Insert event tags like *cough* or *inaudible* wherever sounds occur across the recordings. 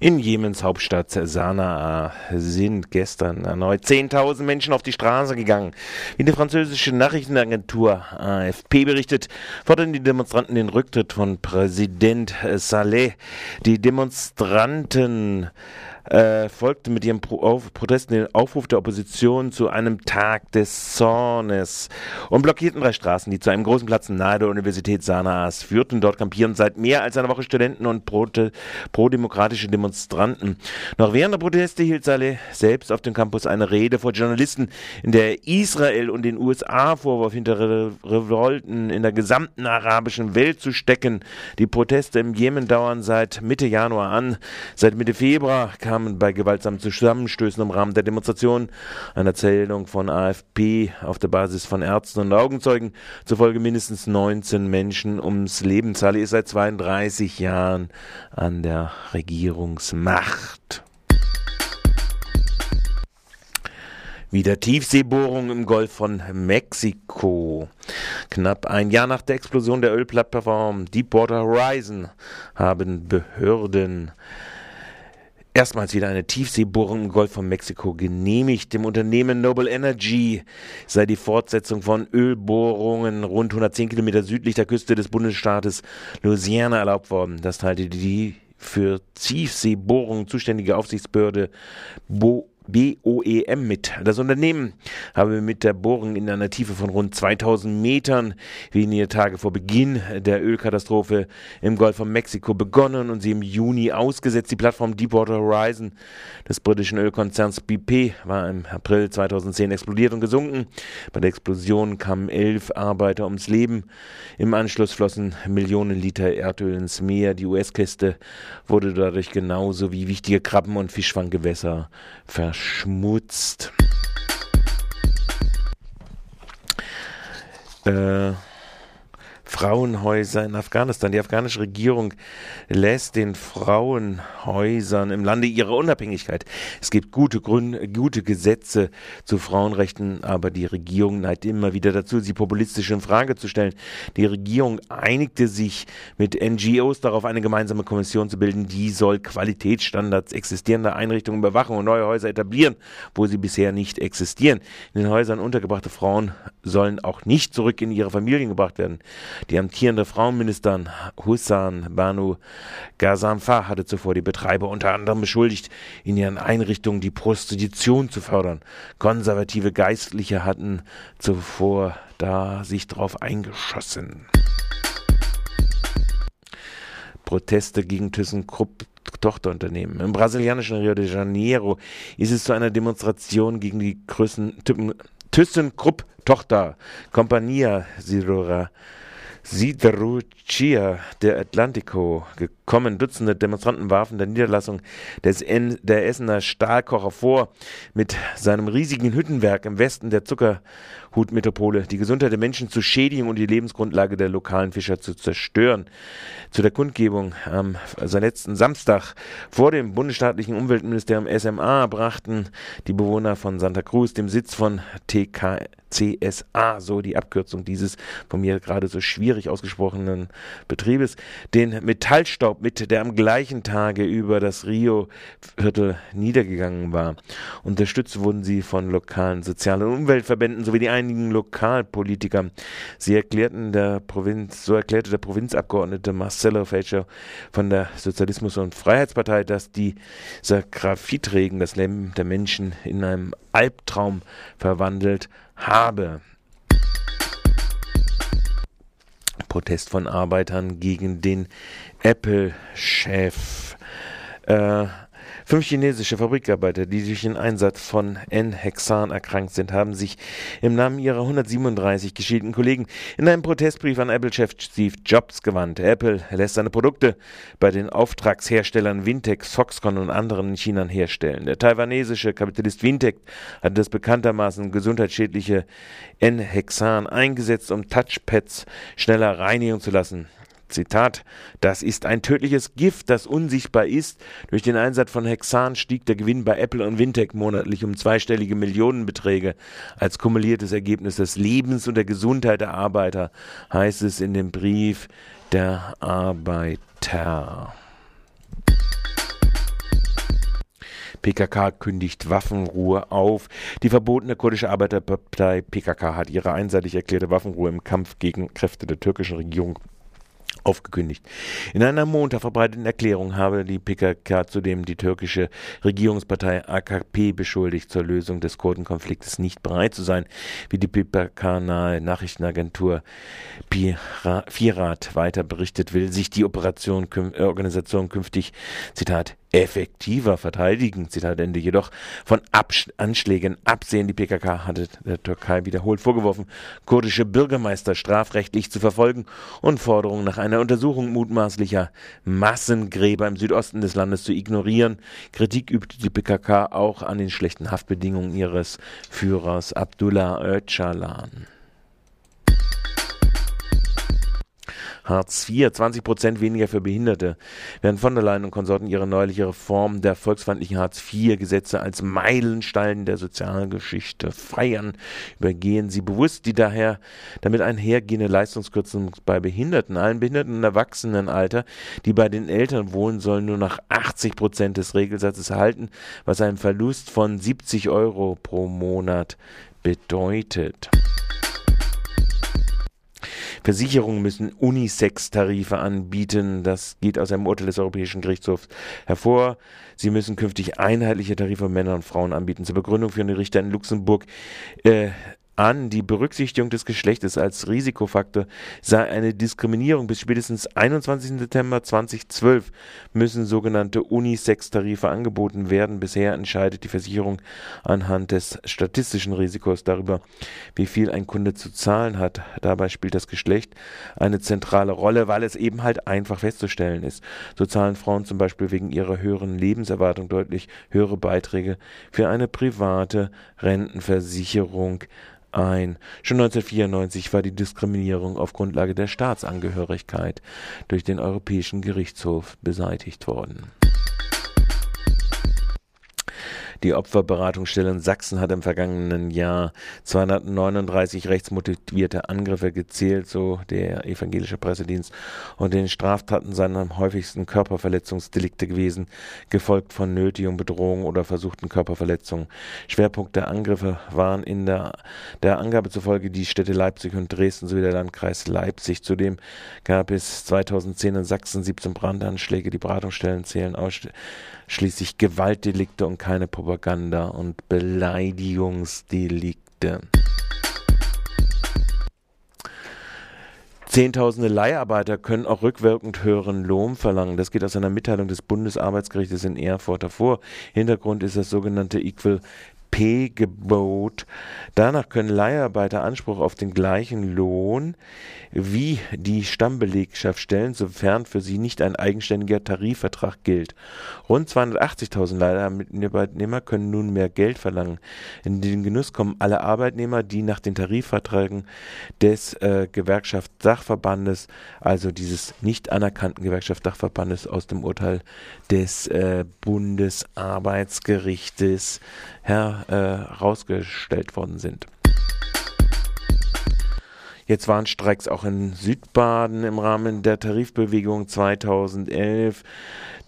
In Jemens Hauptstadt Sanaa sind gestern erneut 10.000 Menschen auf die Straße gegangen. Wie die französische Nachrichtenagentur AFP berichtet, fordern die Demonstranten den Rücktritt von Präsident Saleh. Die Demonstranten äh, folgte mit ihrem Pro auf, Protest den Aufruf der Opposition zu einem Tag des Zornes und blockierten drei Straßen, die zu einem großen Platz nahe der Universität Sanaas führten. Dort kampieren seit mehr als einer Woche Studenten und pro-demokratische Demonstranten. Noch während der Proteste hielt Saleh selbst auf dem Campus eine Rede vor Journalisten, in der er Israel und den USA Vorwurf hinter Re Revolten in der gesamten arabischen Welt zu stecken. Die Proteste im Jemen dauern seit Mitte Januar an. Seit Mitte Februar kam kamen bei gewaltsamen Zusammenstößen im Rahmen der Demonstration, einer Zählung von AFP auf der Basis von Ärzten und Augenzeugen, zufolge mindestens 19 Menschen ums Leben. Saleh ist seit 32 Jahren an der Regierungsmacht. Wieder Tiefseebohrung im Golf von Mexiko. Knapp ein Jahr nach der Explosion der Ölplattform Deepwater Horizon haben Behörden erstmals wieder eine Tiefseebohrung im Golf von Mexiko genehmigt. Dem Unternehmen Noble Energy sei die Fortsetzung von Ölbohrungen rund 110 Kilometer südlich der Küste des Bundesstaates Louisiana erlaubt worden. Das teilte die für Tiefseebohrungen zuständige Aufsichtsbehörde Bo BOEM mit. Das Unternehmen habe mit der Bohrung in einer Tiefe von rund 2000 Metern wenige Tage vor Beginn der Ölkatastrophe im Golf von Mexiko begonnen und sie im Juni ausgesetzt. Die Plattform Deepwater Horizon des britischen Ölkonzerns BP war im April 2010 explodiert und gesunken. Bei der Explosion kamen elf Arbeiter ums Leben. Im Anschluss flossen Millionen Liter Erdöl ins Meer. Die US-Küste wurde dadurch genauso wie wichtige Krabben- und Fischfanggewässer verschwunden verschmutzt. Äh, Frauenhäuser in Afghanistan. Die afghanische Regierung lässt den Frauenhäusern im Lande ihre Unabhängigkeit. Es gibt gute Gründe, gute Gesetze zu Frauenrechten, aber die Regierung neigt immer wieder dazu, sie populistisch in Frage zu stellen. Die Regierung einigte sich mit NGOs darauf, eine gemeinsame Kommission zu bilden, die soll Qualitätsstandards existierender Einrichtungen überwachen und neue Häuser etablieren, wo sie bisher nicht existieren. In den Häusern untergebrachte Frauen sollen auch nicht zurück in ihre Familien gebracht werden. Die amtierende Frauenministerin Hussan Banu Ghazanfar hatte zuvor die Betreiber unter anderem beschuldigt, in ihren Einrichtungen die Prostitution zu fördern. Konservative Geistliche hatten zuvor da sich drauf eingeschossen. Proteste gegen ThyssenKrupp Tochterunternehmen. Im brasilianischen Rio de Janeiro ist es zu einer Demonstration gegen die Größen ThyssenKrupp Tochter Compania Sidora Sideruccia der Atlantico gekommen. Dutzende Demonstranten warfen der Niederlassung des en der Essener Stahlkocher vor, mit seinem riesigen Hüttenwerk im Westen der Zuckerhutmetropole die Gesundheit der Menschen zu schädigen und die Lebensgrundlage der lokalen Fischer zu zerstören. Zu der Kundgebung am also letzten Samstag vor dem bundesstaatlichen Umweltministerium SMA brachten die Bewohner von Santa Cruz, dem Sitz von TK CSA, so die Abkürzung dieses von mir gerade so schwierig ausgesprochenen Betriebes, den Metallstaub mit, der am gleichen Tage über das Rio-Viertel niedergegangen war. Unterstützt wurden sie von lokalen sozialen Umweltverbänden sowie die einigen Lokalpolitiker. Sie erklärten der Provinz, so erklärte der Provinzabgeordnete Marcelo Fälscher von der Sozialismus- und Freiheitspartei, dass dieser Graffitregen das Leben der Menschen in einem Albtraum verwandelt habe. Protest von Arbeitern gegen den Apple-Chef. Äh, Fünf chinesische Fabrikarbeiter, die durch den Einsatz von N-Hexan erkrankt sind, haben sich im Namen ihrer 137 geschädigten Kollegen in einem Protestbrief an Apple-Chef Steve Jobs gewandt. Apple lässt seine Produkte bei den Auftragsherstellern Vintex, Foxconn und anderen in China herstellen. Der taiwanesische Kapitalist Vintex hat das bekanntermaßen gesundheitsschädliche N-Hexan eingesetzt, um Touchpads schneller reinigen zu lassen. Zitat, das ist ein tödliches Gift, das unsichtbar ist. Durch den Einsatz von Hexan stieg der Gewinn bei Apple und Wintec monatlich um zweistellige Millionenbeträge. Als kumuliertes Ergebnis des Lebens und der Gesundheit der Arbeiter heißt es in dem Brief der Arbeiter. PKK kündigt Waffenruhe auf. Die verbotene kurdische Arbeiterpartei PKK hat ihre einseitig erklärte Waffenruhe im Kampf gegen Kräfte der türkischen Regierung aufgekündigt. In einer Montag verbreiteten Erklärung habe die PKK zudem die türkische Regierungspartei AKP beschuldigt, zur Lösung des Kurdenkonfliktes nicht bereit zu sein, wie die PKK-nahe Nachrichtenagentur Firat weiter berichtet, will sich die Operation, äh, Organisation künftig, Zitat, effektiver verteidigen. Zitat Ende. Jedoch von Absch Anschlägen absehen. Die PKK hatte der Türkei wiederholt vorgeworfen, kurdische Bürgermeister strafrechtlich zu verfolgen und Forderungen nach einer Untersuchung mutmaßlicher Massengräber im Südosten des Landes zu ignorieren. Kritik übte die PKK auch an den schlechten Haftbedingungen ihres Führers Abdullah Öcalan. Hartz IV, 20 Prozent weniger für Behinderte. Während von der Leyen und Konsorten ihre neuliche Reform der volksfeindlichen Hartz IV-Gesetze als Meilenstein der Sozialgeschichte feiern, übergehen sie bewusst die daher damit einhergehende Leistungskürzung bei Behinderten, allen Behinderten im Erwachsenenalter, die bei den Eltern wohnen sollen, nur noch 80 Prozent des Regelsatzes erhalten, was einen Verlust von 70 Euro pro Monat bedeutet. Versicherungen müssen Unisex-Tarife anbieten. Das geht aus einem Urteil des Europäischen Gerichtshofs hervor. Sie müssen künftig einheitliche Tarife für Männer und Frauen anbieten. Zur Begründung führen die Richter in Luxemburg äh, an, die Berücksichtigung des Geschlechtes als Risikofaktor sei eine Diskriminierung. Bis spätestens 21. September 2012 müssen sogenannte Unisex-Tarife angeboten werden. Bisher entscheidet die Versicherung anhand des statistischen Risikos darüber, wie viel ein Kunde zu zahlen hat. Dabei spielt das Geschlecht eine zentrale Rolle, weil es eben halt einfach festzustellen ist. So zahlen Frauen zum Beispiel wegen ihrer höheren Lebenserwartung deutlich höhere Beiträge für eine private Rentenversicherung ein. Schon 1994 war die Diskriminierung auf Grundlage der Staatsangehörigkeit durch den Europäischen Gerichtshof beseitigt worden die Opferberatungsstelle in Sachsen hat im vergangenen Jahr 239 rechtsmotivierte Angriffe gezählt, so der evangelische Pressedienst. Und den Straftaten seien am häufigsten Körperverletzungsdelikte gewesen, gefolgt von Nötigung, Bedrohung oder versuchten Körperverletzungen. Schwerpunkt der Angriffe waren in der, der Angabe zufolge die Städte Leipzig und Dresden sowie der Landkreis Leipzig. Zudem gab es 2010 in Sachsen 17 Brandanschläge. Die Beratungsstellen zählen ausschließlich Gewaltdelikte und keine Propaganda. Propaganda und Beleidigungsdelikte. Zehntausende Leiharbeiter können auch rückwirkend höheren Lohn verlangen. Das geht aus einer Mitteilung des Bundesarbeitsgerichtes in Erfurt hervor. Hintergrund ist das sogenannte Equal P-Gebot. Danach können Leiharbeiter Anspruch auf den gleichen Lohn wie die Stammbelegschaft stellen, sofern für sie nicht ein eigenständiger Tarifvertrag gilt. Rund 280.000 Leiharbeitnehmer können nun mehr Geld verlangen. In den Genuss kommen alle Arbeitnehmer, die nach den Tarifverträgen des äh, Gewerkschaftssachverbandes, also dieses nicht anerkannten Gewerkschaftssachverbandes aus dem Urteil des äh, Bundesarbeitsgerichtes äh, worden sind. Jetzt waren Streiks auch in Südbaden im Rahmen der Tarifbewegung 2011,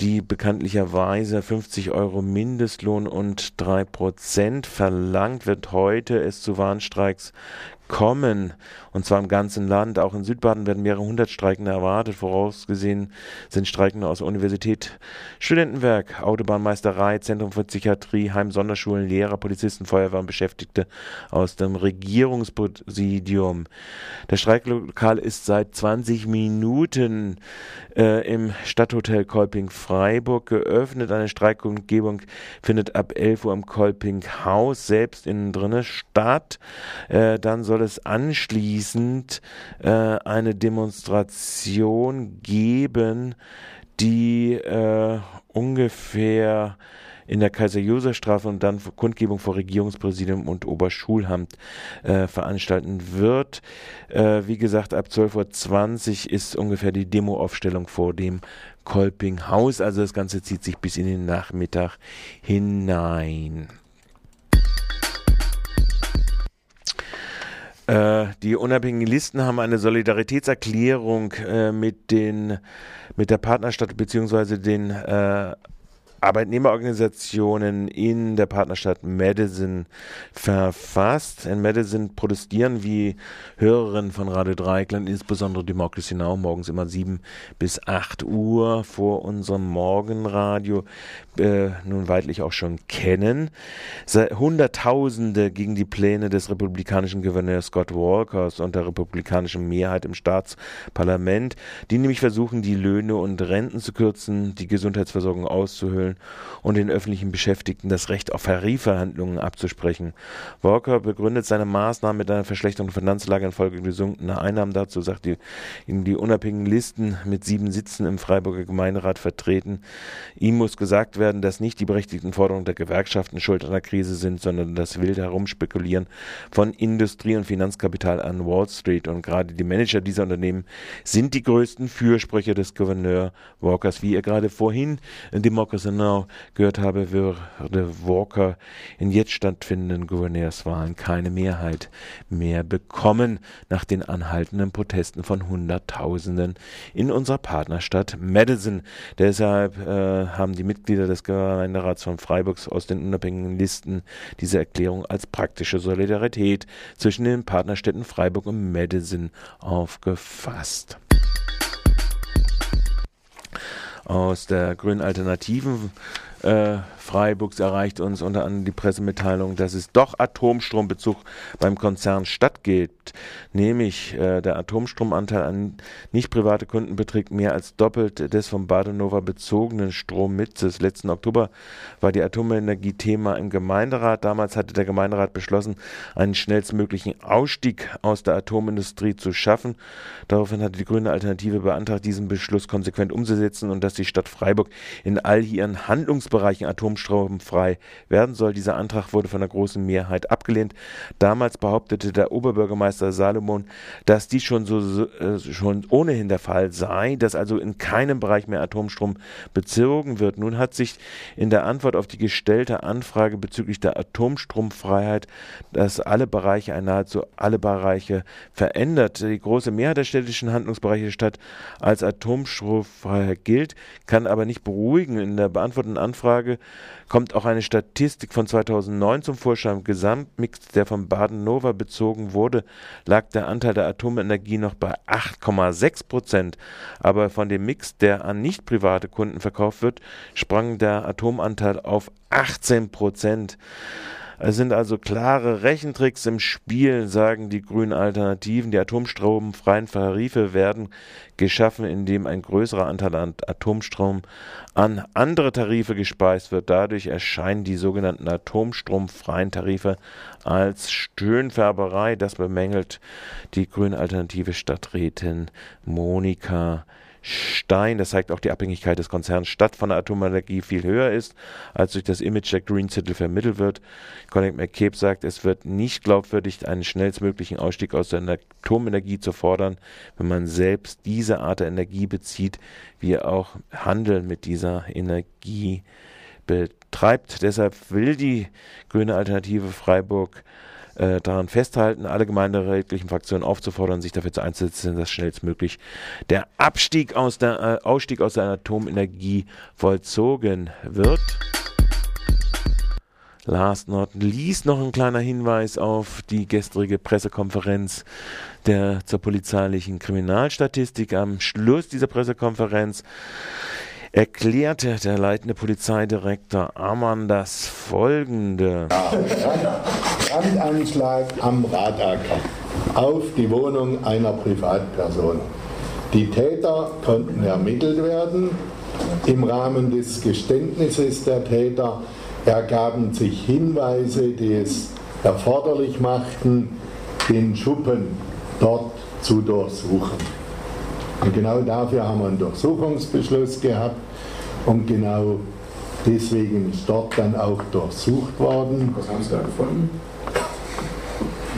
die bekanntlicherweise 50 Euro Mindestlohn und 3 Prozent verlangt, wird heute es zu Warnstreiks kommen. Und zwar im ganzen Land. Auch in Südbaden werden mehrere hundert Streikende erwartet. Vorausgesehen sind Streikende aus Universität, Studentenwerk, Autobahnmeisterei, Zentrum für Psychiatrie, Heim, Sonderschulen, Lehrer, Polizisten, Feuerwehr und Beschäftigte aus dem Regierungspräsidium. Das Streiklokal ist seit 20 Minuten äh, im Stadthotel Kolping-Freiburg geöffnet. Eine Streikumgebung findet ab 11 Uhr im Kolping-Haus selbst innen drinne statt. Äh, dann soll soll es anschließend äh, eine Demonstration geben, die äh, ungefähr in der Kaiser-Josef-Straße und dann Kundgebung vor Regierungspräsidium und Oberschulamt äh, veranstalten wird. Äh, wie gesagt, ab 12.20 Uhr ist ungefähr die Demoaufstellung vor dem Kolpinghaus. Also das Ganze zieht sich bis in den Nachmittag hinein. Äh, die unabhängigen Listen haben eine Solidaritätserklärung äh, mit den mit der Partnerstadt bzw. den äh, Arbeitnehmerorganisationen in der Partnerstadt Madison verfasst. In Madison protestieren wie Hörerinnen von Radio Dreikland, insbesondere Democracy Now, morgens immer 7 bis 8 Uhr vor unserem Morgenradio, äh, nun weitlich auch schon kennen. Hunderttausende gegen die Pläne des republikanischen Gouverneurs Scott Walkers und der republikanischen Mehrheit im Staatsparlament, die nämlich versuchen, die Löhne und Renten zu kürzen, die Gesundheitsversorgung auszuhöhlen und den öffentlichen Beschäftigten das Recht auf Tarifverhandlungen abzusprechen. Walker begründet seine Maßnahmen mit einer Verschlechterung der Finanzlage infolge gesunkener Einnahmen. Dazu sagt die, in die unabhängigen Listen mit sieben Sitzen im Freiburger Gemeinderat vertreten. Ihm muss gesagt werden, dass nicht die berechtigten Forderungen der Gewerkschaften schuld an der Krise sind, sondern das wilde Herumspekulieren von Industrie und Finanzkapital an Wall Street. Und gerade die Manager dieser Unternehmen sind die größten Fürsprecher des Gouverneur Walkers. Wie ihr gerade vorhin in Democracy Now gehört habe, würde Walker in jetzt stattfindenden Gouverneurswahlen keine Mehrheit mehr bekommen, nach den anhaltenden Protesten von Hunderttausenden in unserer Partnerstadt Madison. Deshalb äh, haben die Mitglieder des Gemeinderats von Freiburgs aus den unabhängigen Listen diese Erklärung als praktische Solidarität zwischen den Partnerstädten Freiburg und Madison aufgefasst aus der Grünen Alternativen äh, Freiburgs erreicht uns unter anderem die Pressemitteilung, dass es doch Atomstrombezug beim Konzern Stadt gibt. Nämlich äh, der Atomstromanteil an nicht private Kunden beträgt mehr als doppelt des vom Badenova bezogenen Strommitzes. Letzten Oktober war die Atomenergie Thema im Gemeinderat. Damals hatte der Gemeinderat beschlossen, einen schnellstmöglichen Ausstieg aus der Atomindustrie zu schaffen. Daraufhin hatte die grüne Alternative beantragt, diesen Beschluss konsequent umzusetzen und dass die Stadt Freiburg in all ihren Handlungsbereichen Atom atomstromfrei werden soll. Dieser Antrag wurde von einer großen Mehrheit abgelehnt. Damals behauptete der Oberbürgermeister Salomon, dass dies schon so äh, schon ohnehin der Fall sei, dass also in keinem Bereich mehr Atomstrom bezogen wird. Nun hat sich in der Antwort auf die gestellte Anfrage bezüglich der Atomstromfreiheit, dass alle Bereiche, nahezu alle Bereiche verändert. Die große Mehrheit der städtischen Handlungsbereiche der Stadt als atomstromfrei gilt, kann aber nicht beruhigen. In der beantworteten Anfrage kommt auch eine Statistik von 2009 zum Vorschein. Im Gesamtmix, der von Baden-Nova bezogen wurde, lag der Anteil der Atomenergie noch bei 8,6 Prozent. Aber von dem Mix, der an nicht private Kunden verkauft wird, sprang der Atomanteil auf 18 Prozent. Es sind also klare Rechentricks im Spiel, sagen die grünen Alternativen. Die atomstromfreien Tarife werden geschaffen, indem ein größerer Anteil an Atomstrom an andere Tarife gespeist wird. Dadurch erscheinen die sogenannten atomstromfreien Tarife als Stöhnfärberei. Das bemängelt die grüne Alternative Stadträtin Monika Stein, das zeigt auch die Abhängigkeit des Konzerns Stadt von der Atomenergie viel höher ist, als durch das Image der Green City vermittelt wird. Colin McCabe sagt, es wird nicht glaubwürdig, einen schnellstmöglichen Ausstieg aus der Atomenergie zu fordern, wenn man selbst diese Art der Energie bezieht, wie auch Handel mit dieser Energie betreibt. Deshalb will die grüne Alternative Freiburg äh, daran festhalten, alle gemeinderätlichen Fraktionen aufzufordern, sich dafür zu einsetzen, dass schnellstmöglich der Abstieg aus der, äh, Ausstieg aus der Atomenergie vollzogen wird. Last not least noch ein kleiner Hinweis auf die gestrige Pressekonferenz der zur polizeilichen Kriminalstatistik. Am Schluss dieser Pressekonferenz erklärte der leitende Polizeidirektor Amann das folgende. Brandanschlag am Radacker auf die Wohnung einer Privatperson. Die Täter konnten ermittelt werden. Im Rahmen des Geständnisses der Täter ergaben sich Hinweise, die es erforderlich machten, den Schuppen dort zu durchsuchen. Und genau dafür haben wir einen Durchsuchungsbeschluss gehabt und genau deswegen ist dort dann auch durchsucht worden. Was haben Sie da gefunden?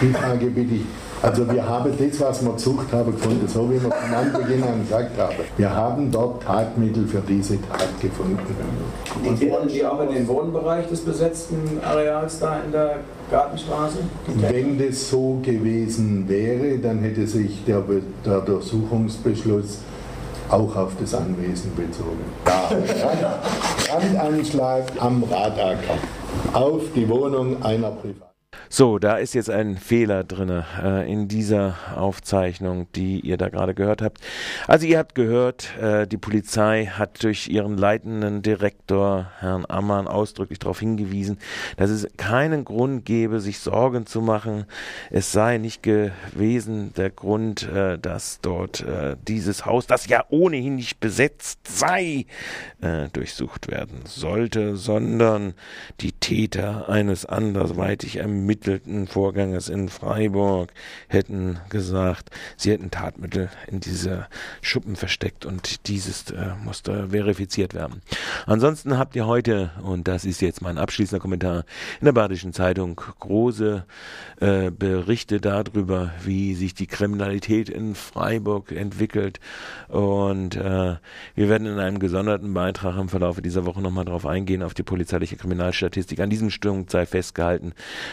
Die Frage bitte ich. Also wir haben das, was wir gesucht haben, gefunden, so wie wir von Anbeginn an gesagt haben. Wir haben dort Tatmittel für diese Tat gefunden. Und wohnen die auch in den Wohnbereich des besetzten Areals da in der Gartenstraße? Wenn das so gewesen wäre, dann hätte sich der, der Durchsuchungsbeschluss auch auf das Anwesen bezogen. *laughs* Ja, Brandanschlag am Radacker auf die Wohnung einer Privat. So, da ist jetzt ein Fehler drin äh, in dieser Aufzeichnung, die ihr da gerade gehört habt. Also ihr habt gehört, äh, die Polizei hat durch ihren leitenden Direktor, Herrn Ammann, ausdrücklich darauf hingewiesen, dass es keinen Grund gäbe, sich Sorgen zu machen. Es sei nicht gewesen der Grund, äh, dass dort äh, dieses Haus, das ja ohnehin nicht besetzt sei, äh, durchsucht werden sollte, sondern die Täter eines andersweitig ermittelten ermittelten Vorganges in Freiburg hätten gesagt, sie hätten Tatmittel in diese Schuppen versteckt und dieses äh, musste verifiziert werden. Ansonsten habt ihr heute, und das ist jetzt mein abschließender Kommentar, in der Badischen Zeitung große äh, Berichte darüber, wie sich die Kriminalität in Freiburg entwickelt. Und äh, wir werden in einem gesonderten Beitrag im Verlauf dieser Woche nochmal darauf eingehen, auf die polizeiliche Kriminalstatistik. An diesem Stück sei festgehalten,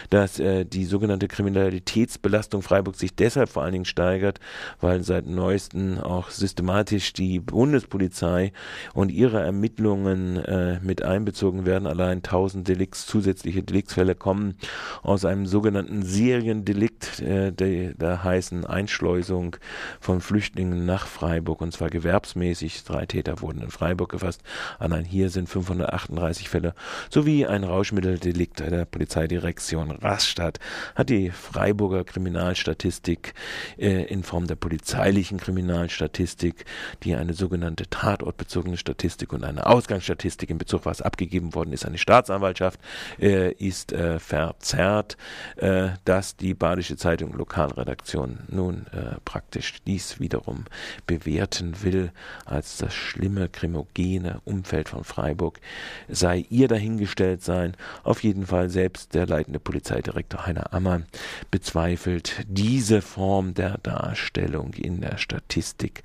dass äh, die sogenannte Kriminalitätsbelastung Freiburg sich deshalb vor allen Dingen steigert, weil seit neuesten auch systematisch die Bundespolizei und ihre Ermittlungen äh, mit einbezogen werden. Allein 1000 Delikts, zusätzliche Deliktsfälle kommen aus einem sogenannten Seriendelikt, äh, der, heißen Einschleusung von Flüchtlingen nach Freiburg und zwar gewerbsmäßig. Drei Täter wurden in Freiburg gefasst. Allein hier sind 538 Fälle sowie ein Rauschmitteldelikt der Polizeidirektion rasch Rastatt hat die Freiburger Kriminalstatistik äh, in Form der polizeilichen Kriminalstatistik, die eine sogenannte tatortbezogene Statistik und eine Ausgangsstatistik in Bezug was abgegeben worden ist an die Staatsanwaltschaft, äh, ist äh, verzerrt, äh, dass die Badische Zeitung Lokalredaktion nun äh, praktisch dies wiederum bewerten will als das schlimme krimogene Umfeld von Freiburg, sei ihr dahingestellt sein. Auf jeden Fall selbst der leitende Polizeidirektor Direktor Heiner Ammann bezweifelt diese Form der Darstellung in der Statistik.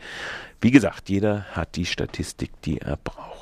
Wie gesagt, jeder hat die Statistik, die er braucht.